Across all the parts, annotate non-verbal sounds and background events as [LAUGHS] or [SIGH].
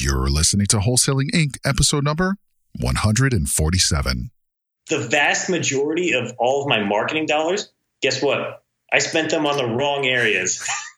You're listening to Wholesaling Inc., episode number 147. The vast majority of all of my marketing dollars, guess what? I spent them on the wrong areas. [LAUGHS]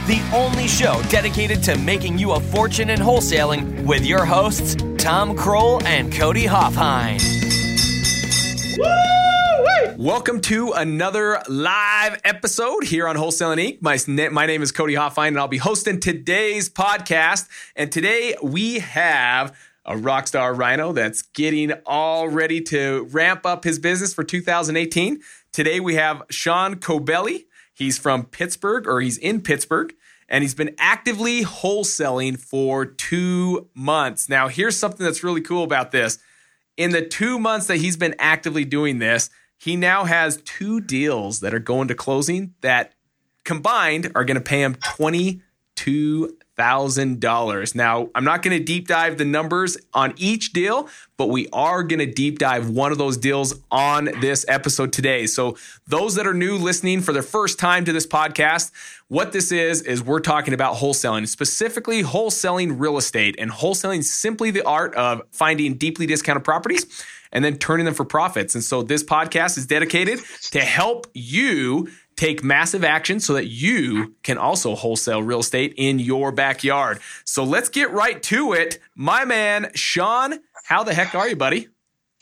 the only show dedicated to making you a fortune in wholesaling with your hosts, Tom Kroll and Cody Hofhine. Welcome to another live episode here on Wholesaling Inc. My, my name is Cody Hofhine, and I'll be hosting today's podcast. And today we have a rock star rhino that's getting all ready to ramp up his business for 2018. Today we have Sean Cobelli. He's from Pittsburgh, or he's in Pittsburgh, and he's been actively wholesaling for two months. Now, here's something that's really cool about this. In the two months that he's been actively doing this, he now has two deals that are going to closing that combined are going to pay him twenty-two $1,000. Now, I'm not going to deep dive the numbers on each deal, but we are going to deep dive one of those deals on this episode today. So, those that are new listening for the first time to this podcast, what this is, is we're talking about wholesaling, specifically wholesaling real estate and wholesaling simply the art of finding deeply discounted properties and then turning them for profits. And so this podcast is dedicated to help you take massive action so that you can also wholesale real estate in your backyard. So let's get right to it. My man, Sean, how the heck are you, buddy?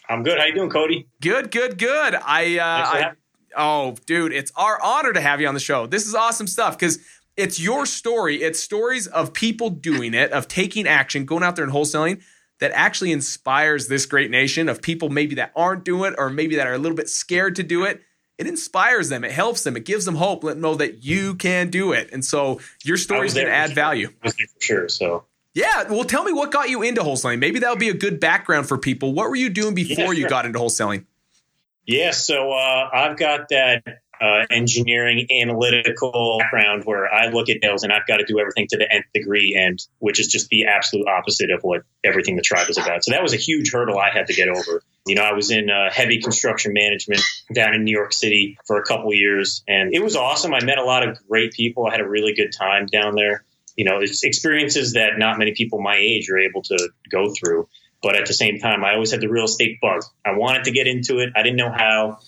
I'm good. How you doing, Cody? Good, good, good. I, uh, I oh, dude, it's our honor to have you on the show. This is awesome stuff because it's your story. It's stories of people doing it, of taking action, going out there and wholesaling that actually inspires this great nation of people maybe that aren't doing it or maybe that are a little bit scared to do it it inspires them, it helps them, it gives them hope, let them know that you can do it. And so your story is going to add value. For sure. So yeah, well, tell me what got you into wholesaling. Maybe that would be a good background for people. What were you doing before yeah, sure. you got into wholesaling? Yeah, so uh, I've got that uh, engineering analytical background where I look at deals and I've got to do everything to the nth degree, and which is just the absolute opposite of what everything the tribe is about. So that was a huge hurdle I had to get over. You know, I was in uh, heavy construction management down in New York City for a couple years, and it was awesome. I met a lot of great people. I had a really good time down there. You know, it's experiences that not many people my age are able to go through. But at the same time, I always had the real estate bug. I wanted to get into it. I didn't know how.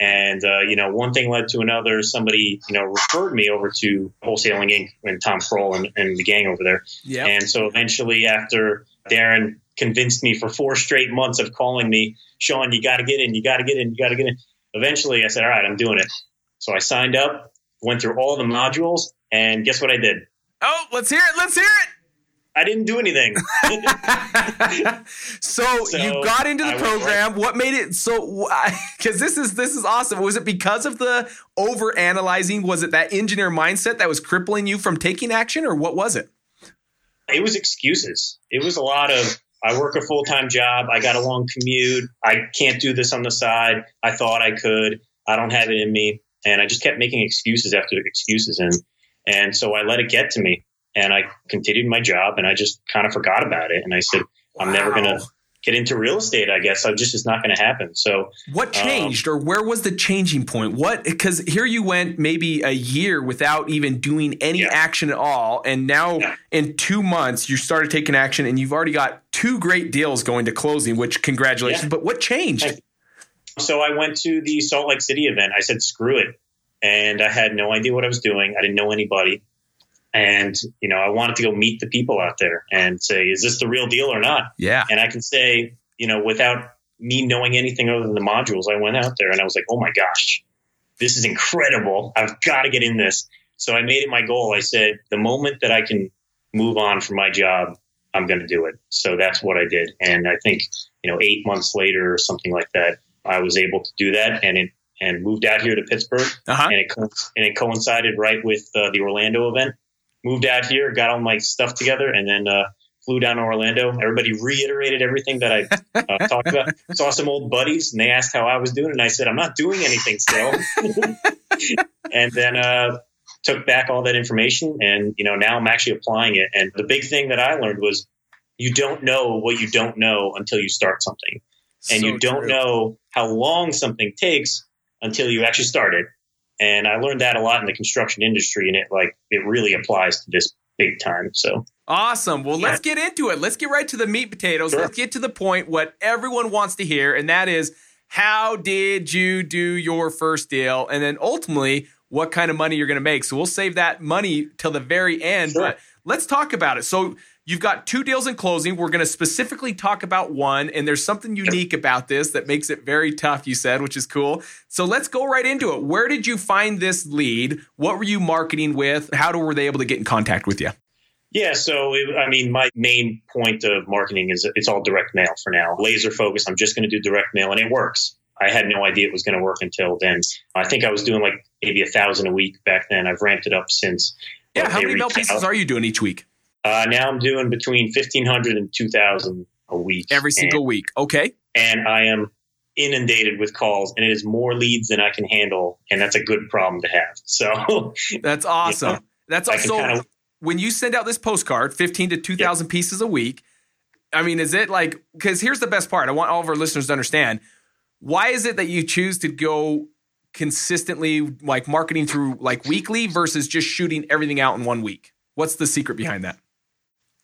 And, uh, you know, one thing led to another. Somebody, you know, referred me over to Wholesaling Inc. and Tom Kroll and, and the gang over there. Yeah. And so eventually, after Darren convinced me for four straight months of calling me, Sean, you got to get in, you got to get in, you got to get in. Eventually, I said, all right, I'm doing it. So I signed up, went through all the modules, and guess what I did? Oh, let's hear it. Let's hear it. I didn't do anything. [LAUGHS] so, so, you got into the I program. What made it so? Because [LAUGHS] this is this is awesome. Was it because of the over analyzing? Was it that engineer mindset that was crippling you from taking action, or what was it? It was excuses. It was a lot of I work a full time job. I got a long commute. I can't do this on the side. I thought I could. I don't have it in me, and I just kept making excuses after excuses, and and so I let it get to me and I continued my job and I just kind of forgot about it. And I said, I'm wow. never going to get into real estate. I guess I just, it's not going to happen. So what um, changed um, or where was the changing point? What, because here you went maybe a year without even doing any yeah. action at all. And now yeah. in two months, you started taking action and you've already got two great deals going to closing, which congratulations. Yeah. But what changed? So I went to the Salt Lake City event. I said, screw it. And I had no idea what I was doing. I didn't know anybody. And, you know, I wanted to go meet the people out there and say, is this the real deal or not? Yeah. And I can say, you know, without me knowing anything other than the modules, I went out there and I was like, oh my gosh, this is incredible. I've got to get in this. So I made it my goal. I said, the moment that I can move on from my job, I'm going to do it. So that's what I did. And I think, you know, eight months later or something like that, I was able to do that. And it, and moved out here to Pittsburgh. Uh-huh. And, it, and it coincided right with uh, the Orlando event moved out here, got all my stuff together, and then uh, flew down to Orlando. Everybody reiterated everything that I uh, [LAUGHS] talked about. Saw some old buddies, and they asked how I was doing, and I said, "I'm not doing anything still." [LAUGHS] and then uh, took back all that information, and you know now I'm actually applying it. And the big thing that I learned was you don't know what you don't know until you start something, and So you don't true. know how long something takes until you actually start it. And I learned that a lot in the construction industry, and it like it really applies to this big time. So Awesome. Well, let's get into it. Let's get right to the meat potatoes. Sure. Let's get to the point what everyone wants to hear, and that is how did you do your first deal? And then ultimately, what kind of money you're going to make. So we'll save that money till the very end. Sure. But let's talk about it. So you've got two deals in closing. We're going to specifically talk about one, and there's something unique about this that makes it very tough, you said, which is cool. So let's go right into it. Where did you find this lead? What were you marketing with? How were they able to get in contact with you? Yeah, so it, I mean, my main point of marketing is it's all direct mail for now. Laser focus. I'm just going to do direct mail, and it works. I had no idea it was going to work until then. I think I was doing like maybe a thousand a week back then. I've ramped it up since. Yeah, how many mail pieces out. are you doing each week? Uh, now I'm doing between 1,500 and 2,000 a week. Every single and, week. Okay. and I am inundated with calls, and it is more leads than I can handle, and that's a good problem to have. So [LAUGHS] That's awesome. Yeah. [LAUGHS] That's also kinda- when you send out this postcard, 15 to 2,000 pieces a week. I mean, is it like, because here's the best part. I want all of our listeners to understand. Why is it that you choose to go consistently, like marketing through like weekly versus just shooting everything out in one week? What's the secret behind that?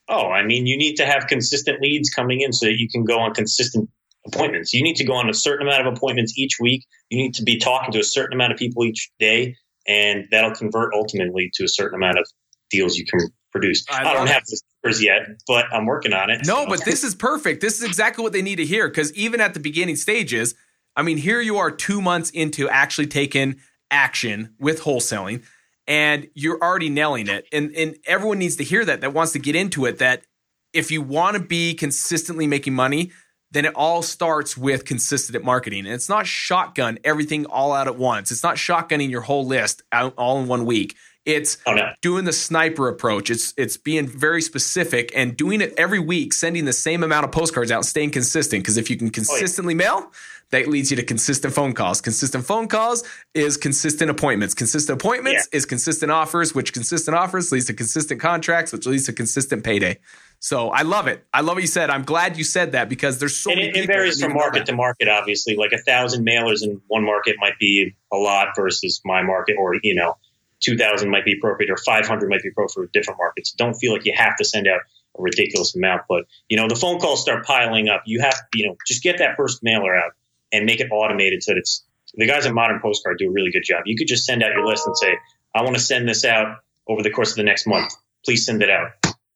Oh, I mean, you need to have consistent leads coming in so that you can go on consistent appointments. You need to go on a certain amount of appointments each week. You need to be talking to a certain amount of people each day, and that'll convert ultimately to a certain amount of deals you can produce. I I, don't have the numbers yet, but I'm working on it. No, So- but this is perfect. This is exactly what they need to hear because even at the beginning stages, I mean, here you are two months into actually taking action with wholesaling and you're already nailing it. And, and everyone needs to hear that, that wants to get into it, that if you want to be consistently making money, then it all starts with consistent marketing. And it's not shotgun everything all out at once. It's not shotgunning your whole list out all in one week. It's oh no, doing the sniper approach. It's it's being very specific and doing it every week, sending the same amount of postcards out, and staying consistent. Because if you can oh, consistently mail, that leads you to consistent phone calls. Consistent phone calls is consistent appointments. Consistent appointments is consistent offers, which consistent offers leads to consistent contracts, which leads to consistent payday. So I love it. I love what you said. I'm glad you said that because there's so and many it, it varies from market to market. Obviously, like a thousand mailers in one market might be a lot versus my market, or you know, two thousand might be appropriate, or five hundred might be appropriate for different markets. Don't feel like you have to send out a ridiculous amount, but you know, the phone calls start piling up. You have, you know, just get that first mailer out and make it automated so that it's the guys at Modern Postcard do a really good job. You could just send out your list and say, "I want to send this out over the course of the next month. Please send it out,"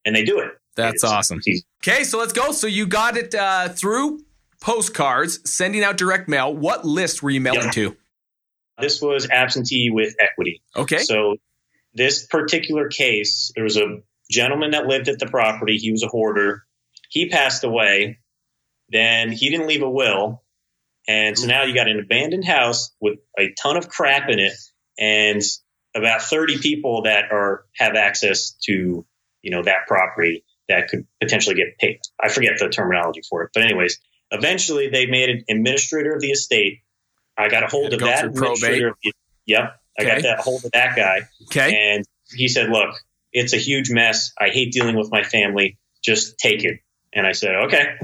and they do it. That's It's- awesome. it's easy. Okay, so let's go. So you got it uh, through postcards, sending out direct mail. What list were you mailing Yep. to? This was absentee with equity. Okay. So this particular case, there was a gentleman that lived at the property. He was a hoarder. He passed away. Then he didn't leave a will. And so now you got an abandoned house with a ton of crap in it and about 30 people that are have access to, you know, that property that could potentially get paid. I forget the terminology for it. But anyways, eventually they made an administrator of the estate. I got a hold of that administrator. Of the, yep. I Okay. got that hold of that guy. Okay. And he said, Look, it's a huge mess. I hate dealing with my family. Just take it. And I said, Okay.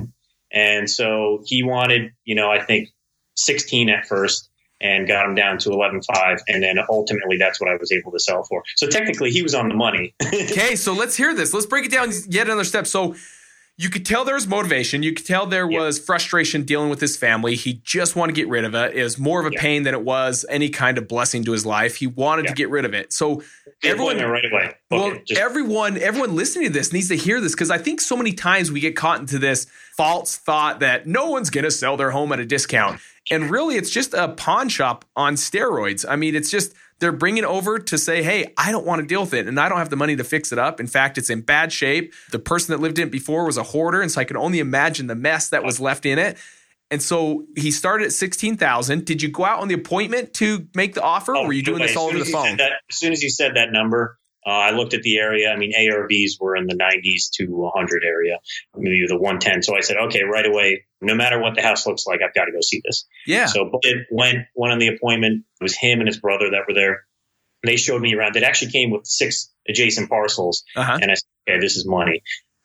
And so he wanted, you know, I think 16 at first and got him down to 11.5. And then ultimately that's what I was able to sell for. So technically he was on the money. [LAUGHS] Okay, so let's hear this. Let's break it down yet another step. So you could tell there was motivation. You could tell there was frustration dealing with his family. He just wanted to get rid of it. It was more of a Yeah. pain than it was any kind of blessing to his life. He wanted to get rid of it. So everyone, right away. well, just- everyone, everyone listening to this needs to hear this because I think so many times we get caught into this false thought that no one's going to sell their home at a discount, and really, it's just a pawn shop on steroids. I mean, it's just they're bringing it over to say, "Hey, I don't want to deal with it, and I don't have the money to fix it up. In fact, it's in bad shape. The person that lived in it before was a hoarder, and so I can only imagine the mess that was left in it." And so he started at sixteen thousand. Did you go out on the appointment to make the offer, or Oh, were you doing way. this all over the phone? that- as soon as you said that number, Uh, I looked at the area. I mean, ARVs were in the 90s to 100 area, maybe the 110. So I said, okay, right away, no matter what the house looks like, I've got to go see this. Yeah. So it went, went on the appointment. It was him and his brother that were there. They showed me around. It actually came with six adjacent parcels. Uh-huh. And I said, okay, this is money.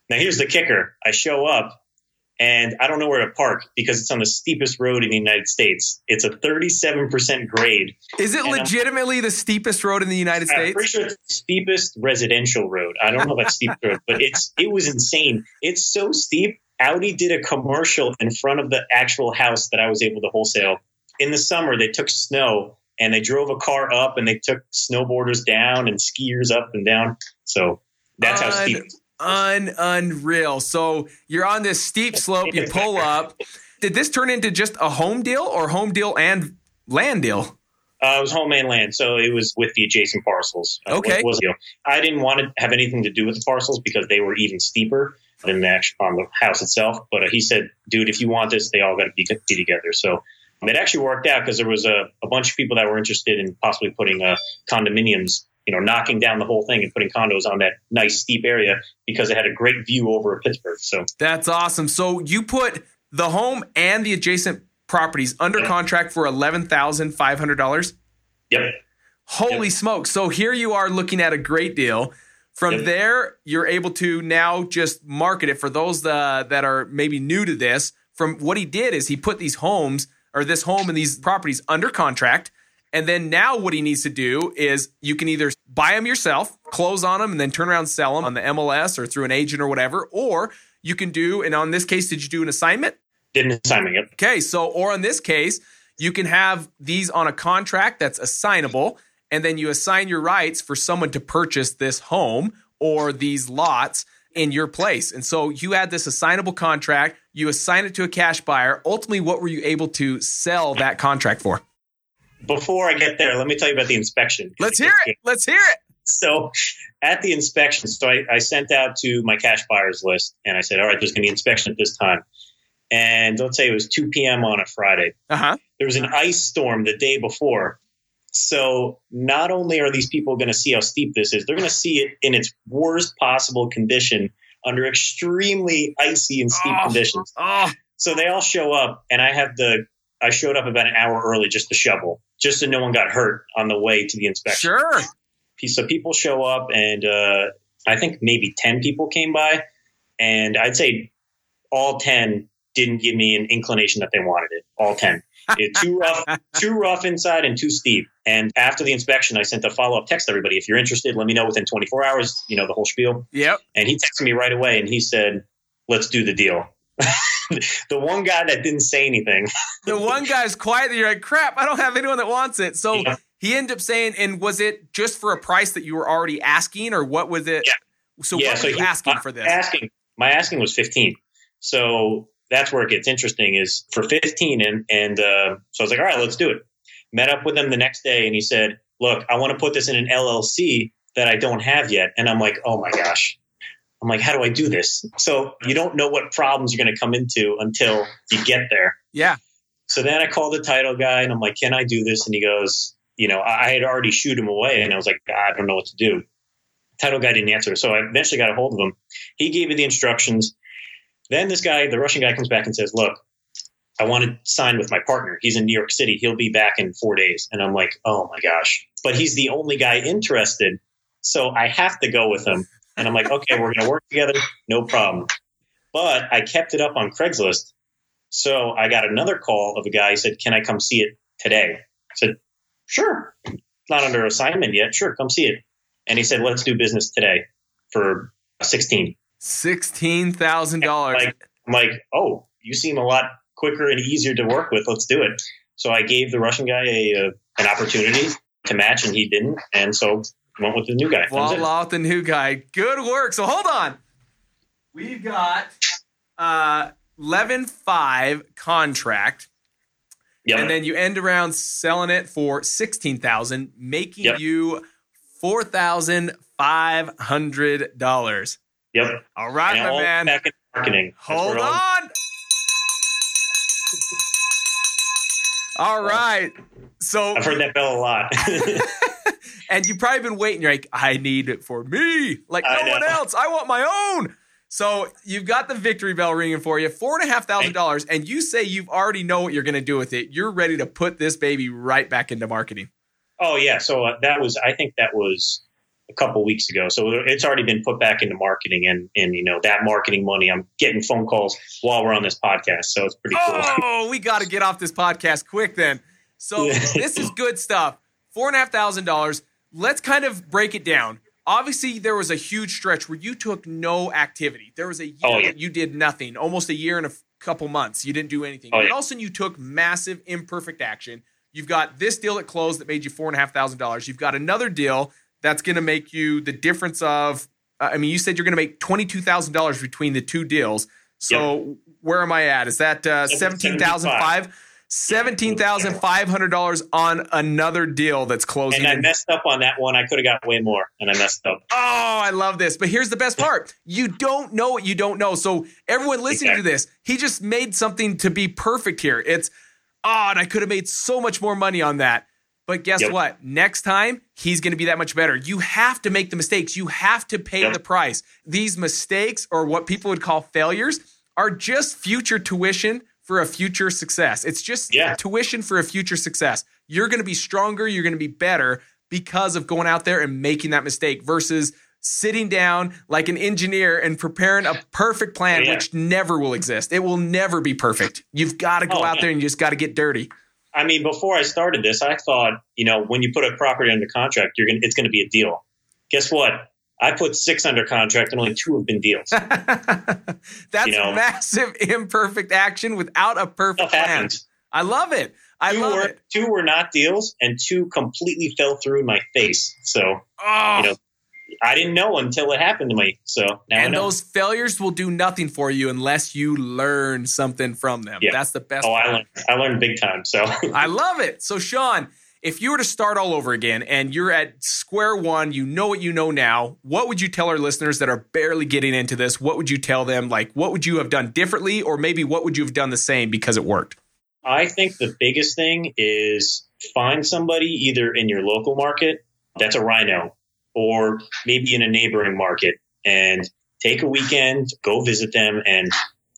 Now here's the kicker. I show up and I don't know where to park because it's on the steepest road in the United States. It's a 37% grade. Is it And I'm- legitimately the steepest road in the United States? I'm pretty sure it's the steepest residential road. I don't know about steep [LAUGHS] road, but it's it was insane. It's so steep. Audi did a commercial in front of the actual house that I was able to wholesale. In the summer, they took snow and they drove a car up and they took snowboarders down and skiers up and down. So that's how steep. Un unreal. So you're on this steep slope, you pull [LAUGHS] up. Did this turn into just a home deal or home deal and land deal? Uh, it was home and land, so it was with the adjacent parcels. Uh, Okay. was- you know, I didn't want to have anything to do with the parcels because they were even steeper than the actual on the house itself. But uh, he said, "Dude, if you want this, they all got to be, be together." So um, it actually worked out because there was a, a bunch of people that were interested in possibly putting uh, condominiums, you know, knocking down the whole thing and putting condos on that nice steep area because it had a great view over Pittsburgh. So That's awesome. So you put the home and the adjacent properties under Yeah. contract for eleven thousand five hundred dollars. yep, Holy Yep. smoke. So here you are looking at a great deal. From Yep. there, you're able to now just market it for those uh, that are maybe new to this. From what he did is he put these homes or this home and these properties under contract. And then now what he needs to do is you can either buy them yourself, close on them, and then turn around and sell them on the MLS or through an agent or whatever. Or you can do, and on this case, did you do an assignment? didn't assign me. Yep. Okay, so or in this case, you can have these on a contract that's assignable, and then you assign your rights for someone to purchase this home or these lots in your place. And so you had this assignable contract, you assign it to a cash buyer. Ultimately, what were you able to sell that contract for? Before I get there, let me tell you about the inspection. Let's hear it. Let's hear it. so at the inspection, so I, I sent out to my cash buyers list and I said, all right, there's going to be inspection at this time. And let's say it was 2 p.m. on a Friday. Uh huh. There was an ice storm the day before. So not only are these people going to see how steep this is, they're going to see it in its worst possible condition under extremely icy and steep Oh. conditions. Oh, So they all show up, and I have the I showed up about an hour early just to shovel, just so no one got hurt on the way to the inspection. sure. So people show up, and uh, I think maybe ten people came by, and I'd say all ten didn't give me an inclination that they wanted it. All ten, It- too rough, too rough inside, and too steep. And after the inspection, I sent a follow up text to everybody. If you're interested, let me know within 24 hours. You know the whole spiel. Yep. And he texted me right away, and he said, "Let's do the deal." [LAUGHS] the one guy that didn't say anything. The one guy's quiet. You're like, crap. I don't have anyone that wants it. So Yeah. he ended up saying, and was it just for a price that you were already asking, or what was it? Yeah. So yeah, what so were you he- asking for this? Asking my asking was 15. So that's where it gets interesting is for 15 and and uh, so I was like, all right, let's do it. Met up with him the next day and he said, look, I want to put this in an LLC that I don't have yet. And I'm like, oh my gosh. I'm like, how do I do this? So you don't know what problems you're going to come into until you get there. yeah. So then I called the title guy and I'm like, can I do this? And he goes, you know, I I had already shooed him away and I was like, I don't know what to do. Title guy didn't answer. So I eventually got a hold of him. He gave me the instructions. Then this guy, the Russian guy comes back and says, look, I want to sign with my partner. He's in New York City. He'll be back in four days. And I'm like, oh my gosh. But he's the only guy interested. So I have to go with him. And I'm like, okay, we're going to work together. No problem. But I kept it up on Craigslist. So I got another call of a guy who said, Can I come see it today? I said, Sure. Not under assignment yet. Sure, come see it. And he said, Let's do business today for 16. Sixteen thousand dollars. Like, I'm like, oh, you seem a lot quicker and easier to work with. Let's do it. So I gave the Russian guy a, a an opportunity to match, and he didn't. And so went with the new guy. Voila the new guy. Good work. So hold on. We've got uh 11-5 contract. Yep. And then you end around selling it for 16,000, making yep. you $4,500 yep. All right, And my all man. back in marketing. Hold on. All right. So I've heard that bell a lot. [LAUGHS] and you've probably been waiting. You're like, I need it for me, like no one else. I want my own. So you've got the victory bell ringing for you, four and a half thousand dollars, and you say you've already know what you're going to do with it. You're ready to put this baby right back into marketing. Oh yeah, so uh, that was I think that was a couple weeks ago. So it's already been put back into marketing, and and you know that marketing money. I'm getting phone calls while we're on this podcast, so it's pretty cool. [LAUGHS] Oh, we got to get off this podcast quick then. So [LAUGHS] this is good stuff. Four and a half thousand dollars. Let's kind of break it down. Obviously, there was a huge stretch where you took no activity. There was a oh, year oh, yeah. that you did nothing, almost a year and a couple months. You didn't do anything. Oh, and yeah. all of a sudden, you took massive, imperfect action. You've got this deal that closed that made you four and a half thousand dollars. You've got another deal that's going to make you the difference of. Uh, I mean, you said you're going to make twenty two thousand dollars between the two deals. So yep. where am I at? Is that uh, seventeen thousand five? Seventeen thousand five hundred dollars on another deal that's closing. And I messed up on that one. I could have got way more, and I messed up. Oh, I love this. But here's the best part: you don't know what you don't know. So everyone listening exactly. to this, he just made something to be perfect here. It's oh, and I could have made so much more money on that. But guess yep. what? Next time, he's going to be that much better. You have to make the mistakes. You have to pay yep. the price. These mistakes, or what people would call failures, are just future tuition for a future success. It's just yeah. tuition for a future success. You're going to be stronger, you're going to be better because of going out there and making that mistake versus sitting down like an engineer and preparing a perfect plan, yeah. which never will exist. It will never be perfect. You've got to go oh, out there and you just got to get dirty. I mean, before I started this, I thought, you know, when you put a property under contract, you're going it's going to be a deal. Guess what? I put six under contract and only two have been deals. [LAUGHS] That's you know, massive imperfect action without a perfect plan. I love it. I two love were, it. Two were not deals, and two completely fell through in my face. So, oh. you know, I didn't know until it happened to me. So and those failures will do nothing for you unless you learn something from them. Yeah. That's the best. Oh, I learned, I learned big time. So [LAUGHS] I love it. So Sean, if you were to start all over again and you're at square one, you know what you know now, what would you tell our listeners that are barely getting into this? What would you tell them? Like, what would you have done differently, or maybe what would you have done the same because it worked? I think the biggest thing is find somebody either in your local market that's a rhino or maybe in a neighboring market and take a weekend, go visit them. And,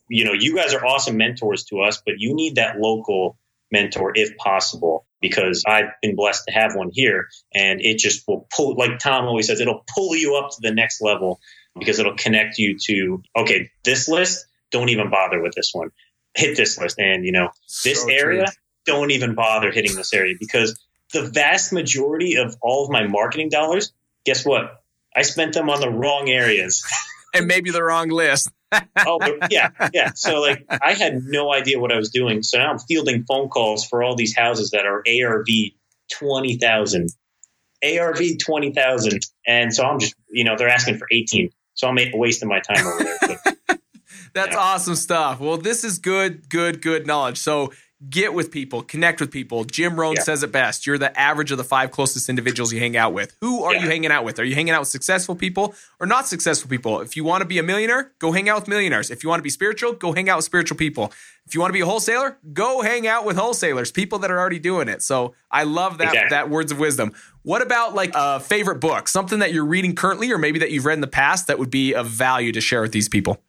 you know, you guys are awesome mentors to us, but you need that local mentor if possible because I've been blessed to have one here and it just will pull, like Tom always says, it'll pull you up to the next level because it'll connect you to, okay, this list, don't even bother with this one. Hit this list. And, you know, this so area, true. don't even bother hitting this area because the vast majority of all of my marketing dollars, guess what? I spent them on the wrong areas. [LAUGHS] and maybe the wrong list. [LAUGHS] oh, yeah, yeah. So like, I had no idea what I was doing. So now I'm fielding phone calls for all these houses that are ARV twenty thousand, ARV twenty thousand, and so I'm just, you know, they're asking for eighteen. So I'm wasting my time over there. But, [LAUGHS] That's yeah. awesome stuff. Well, this is good, good, good knowledge. So get with people, connect with people. Jim Rohn yeah. says it best. You're the average of the five closest individuals you hang out with. Who are yeah. you hanging out with? Are you hanging out with successful people or not successful people? If you want to be a millionaire, go hang out with millionaires. If you want to be spiritual, go hang out with spiritual people. If you want to be a wholesaler, go hang out with wholesalers, people that are already doing it. So I love that exactly. that words of wisdom. What about like a favorite book, something that you're reading currently or maybe that you've read in the past that would be of value to share with these people?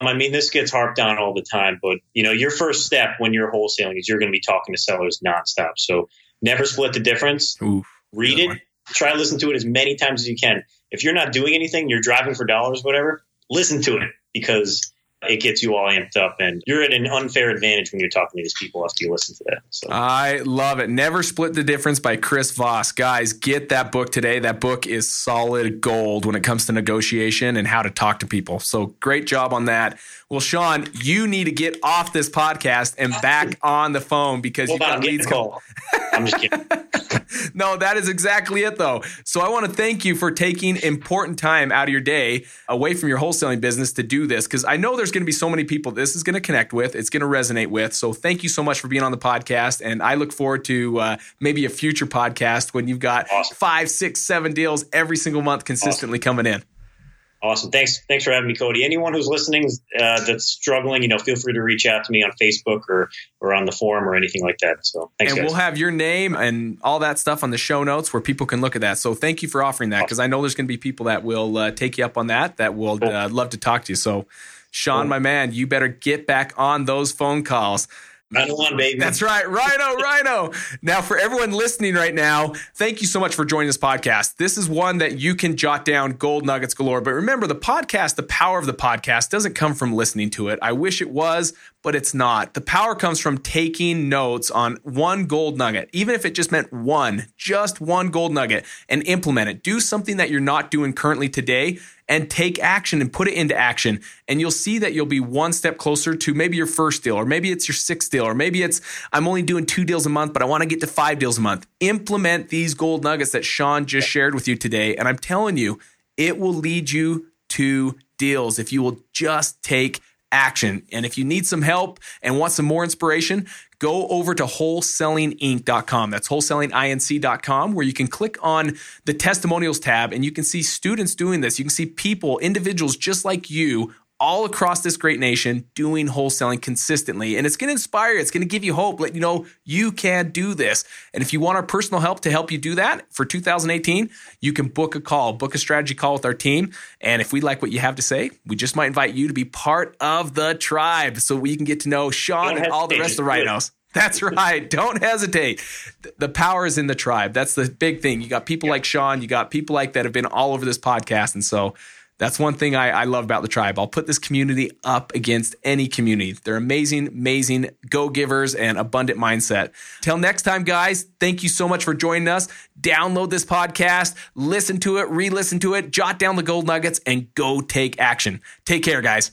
I mean, this gets harped on all the time, but you know, your first step when you're wholesaling is you're going to be talking to sellers nonstop. So never split the difference. Oof, Read it. One. Try to listen to it as many times as you can. If you're not doing anything, you're driving for dollars, whatever. Listen to it because it gets you all amped up and you're at an unfair advantage when you're talking to these people after you listen to that. So. I love it. Never Split the Difference by Chris Voss. Guys, get that book today. That book is solid gold when it comes to negotiation and how to talk to people. So great job on that. Well, Sean, you need to get off this podcast and back on the phone because you got leads call. I'm just kidding. [LAUGHS] no, that is exactly it, though. So I want to thank you for taking important time out of your day away from your wholesaling business to do this because I know there's going to be so many people this is going to connect with, it's going to resonate with. So thank you so much for being on the podcast, and I look forward to uh, maybe a future podcast when you've got awesome. five, six, seven deals every single month consistently awesome. coming in. Awesome. Thanks. Thanks for having me, Cody. Anyone who's listening uh, that's struggling, you know, feel free to reach out to me on Facebook or or on the forum or anything like that. So thanks. And guys. we'll have your name and all that stuff on the show notes where people can look at that. So thank you for offering that because I know there's going to be people that will uh, take you up on that. That will Cool. uh, love to talk to you. So, Sean, Cool. my man, you better get back on those phone calls. Nine one, baby. That's right. Rhino, [LAUGHS] Rhino. Now, for everyone listening right now, thank you so much for joining this podcast. This is one that you can jot down gold nuggets galore. But remember, the podcast, the power of the podcast doesn't come from listening to it. I wish it was, but it's not. The power comes from taking notes on one gold nugget, even if it just meant one, just one gold nugget, and implement it. Do something that you're not doing currently today and take action and put it into action. And you'll see that you'll be one step closer to maybe your first deal, or maybe it's your sixth deal, or maybe it's I'm only doing two deals a month, but I want to get to five deals a month. Implement these gold nuggets that Sean just shared with you today. And I'm telling you, it will lead you to deals if you will just take action. And if you need some help and want some more inspiration, go over to wholesalinginc.com. That's wholesalinginc.com, where you can click on the testimonials tab and you can see students doing this. You can see people, individuals just like you. All across this great nation doing wholesaling consistently. And it's going to inspire you. It's going to give you hope. Let you know you can do this. And if you want our personal help to help you do that for 2018, you can book a call, book a strategy call with our team. And if we like what you have to say, we just might invite you to be part of the tribe so we can get to know Sean and all the rest of the rhinos. [LAUGHS] That's right. Don't hesitate. The power is in the tribe. That's the big thing. You got people like Sean, you got people like that have been all over this podcast. And so that's one thing I, I love about the tribe. I'll put this community up against any community. They're amazing, amazing go givers and abundant mindset. Till next time, guys, thank you so much for joining us. Download this podcast, listen to it, re listen to it, jot down the gold nuggets, and go take action. Take care, guys.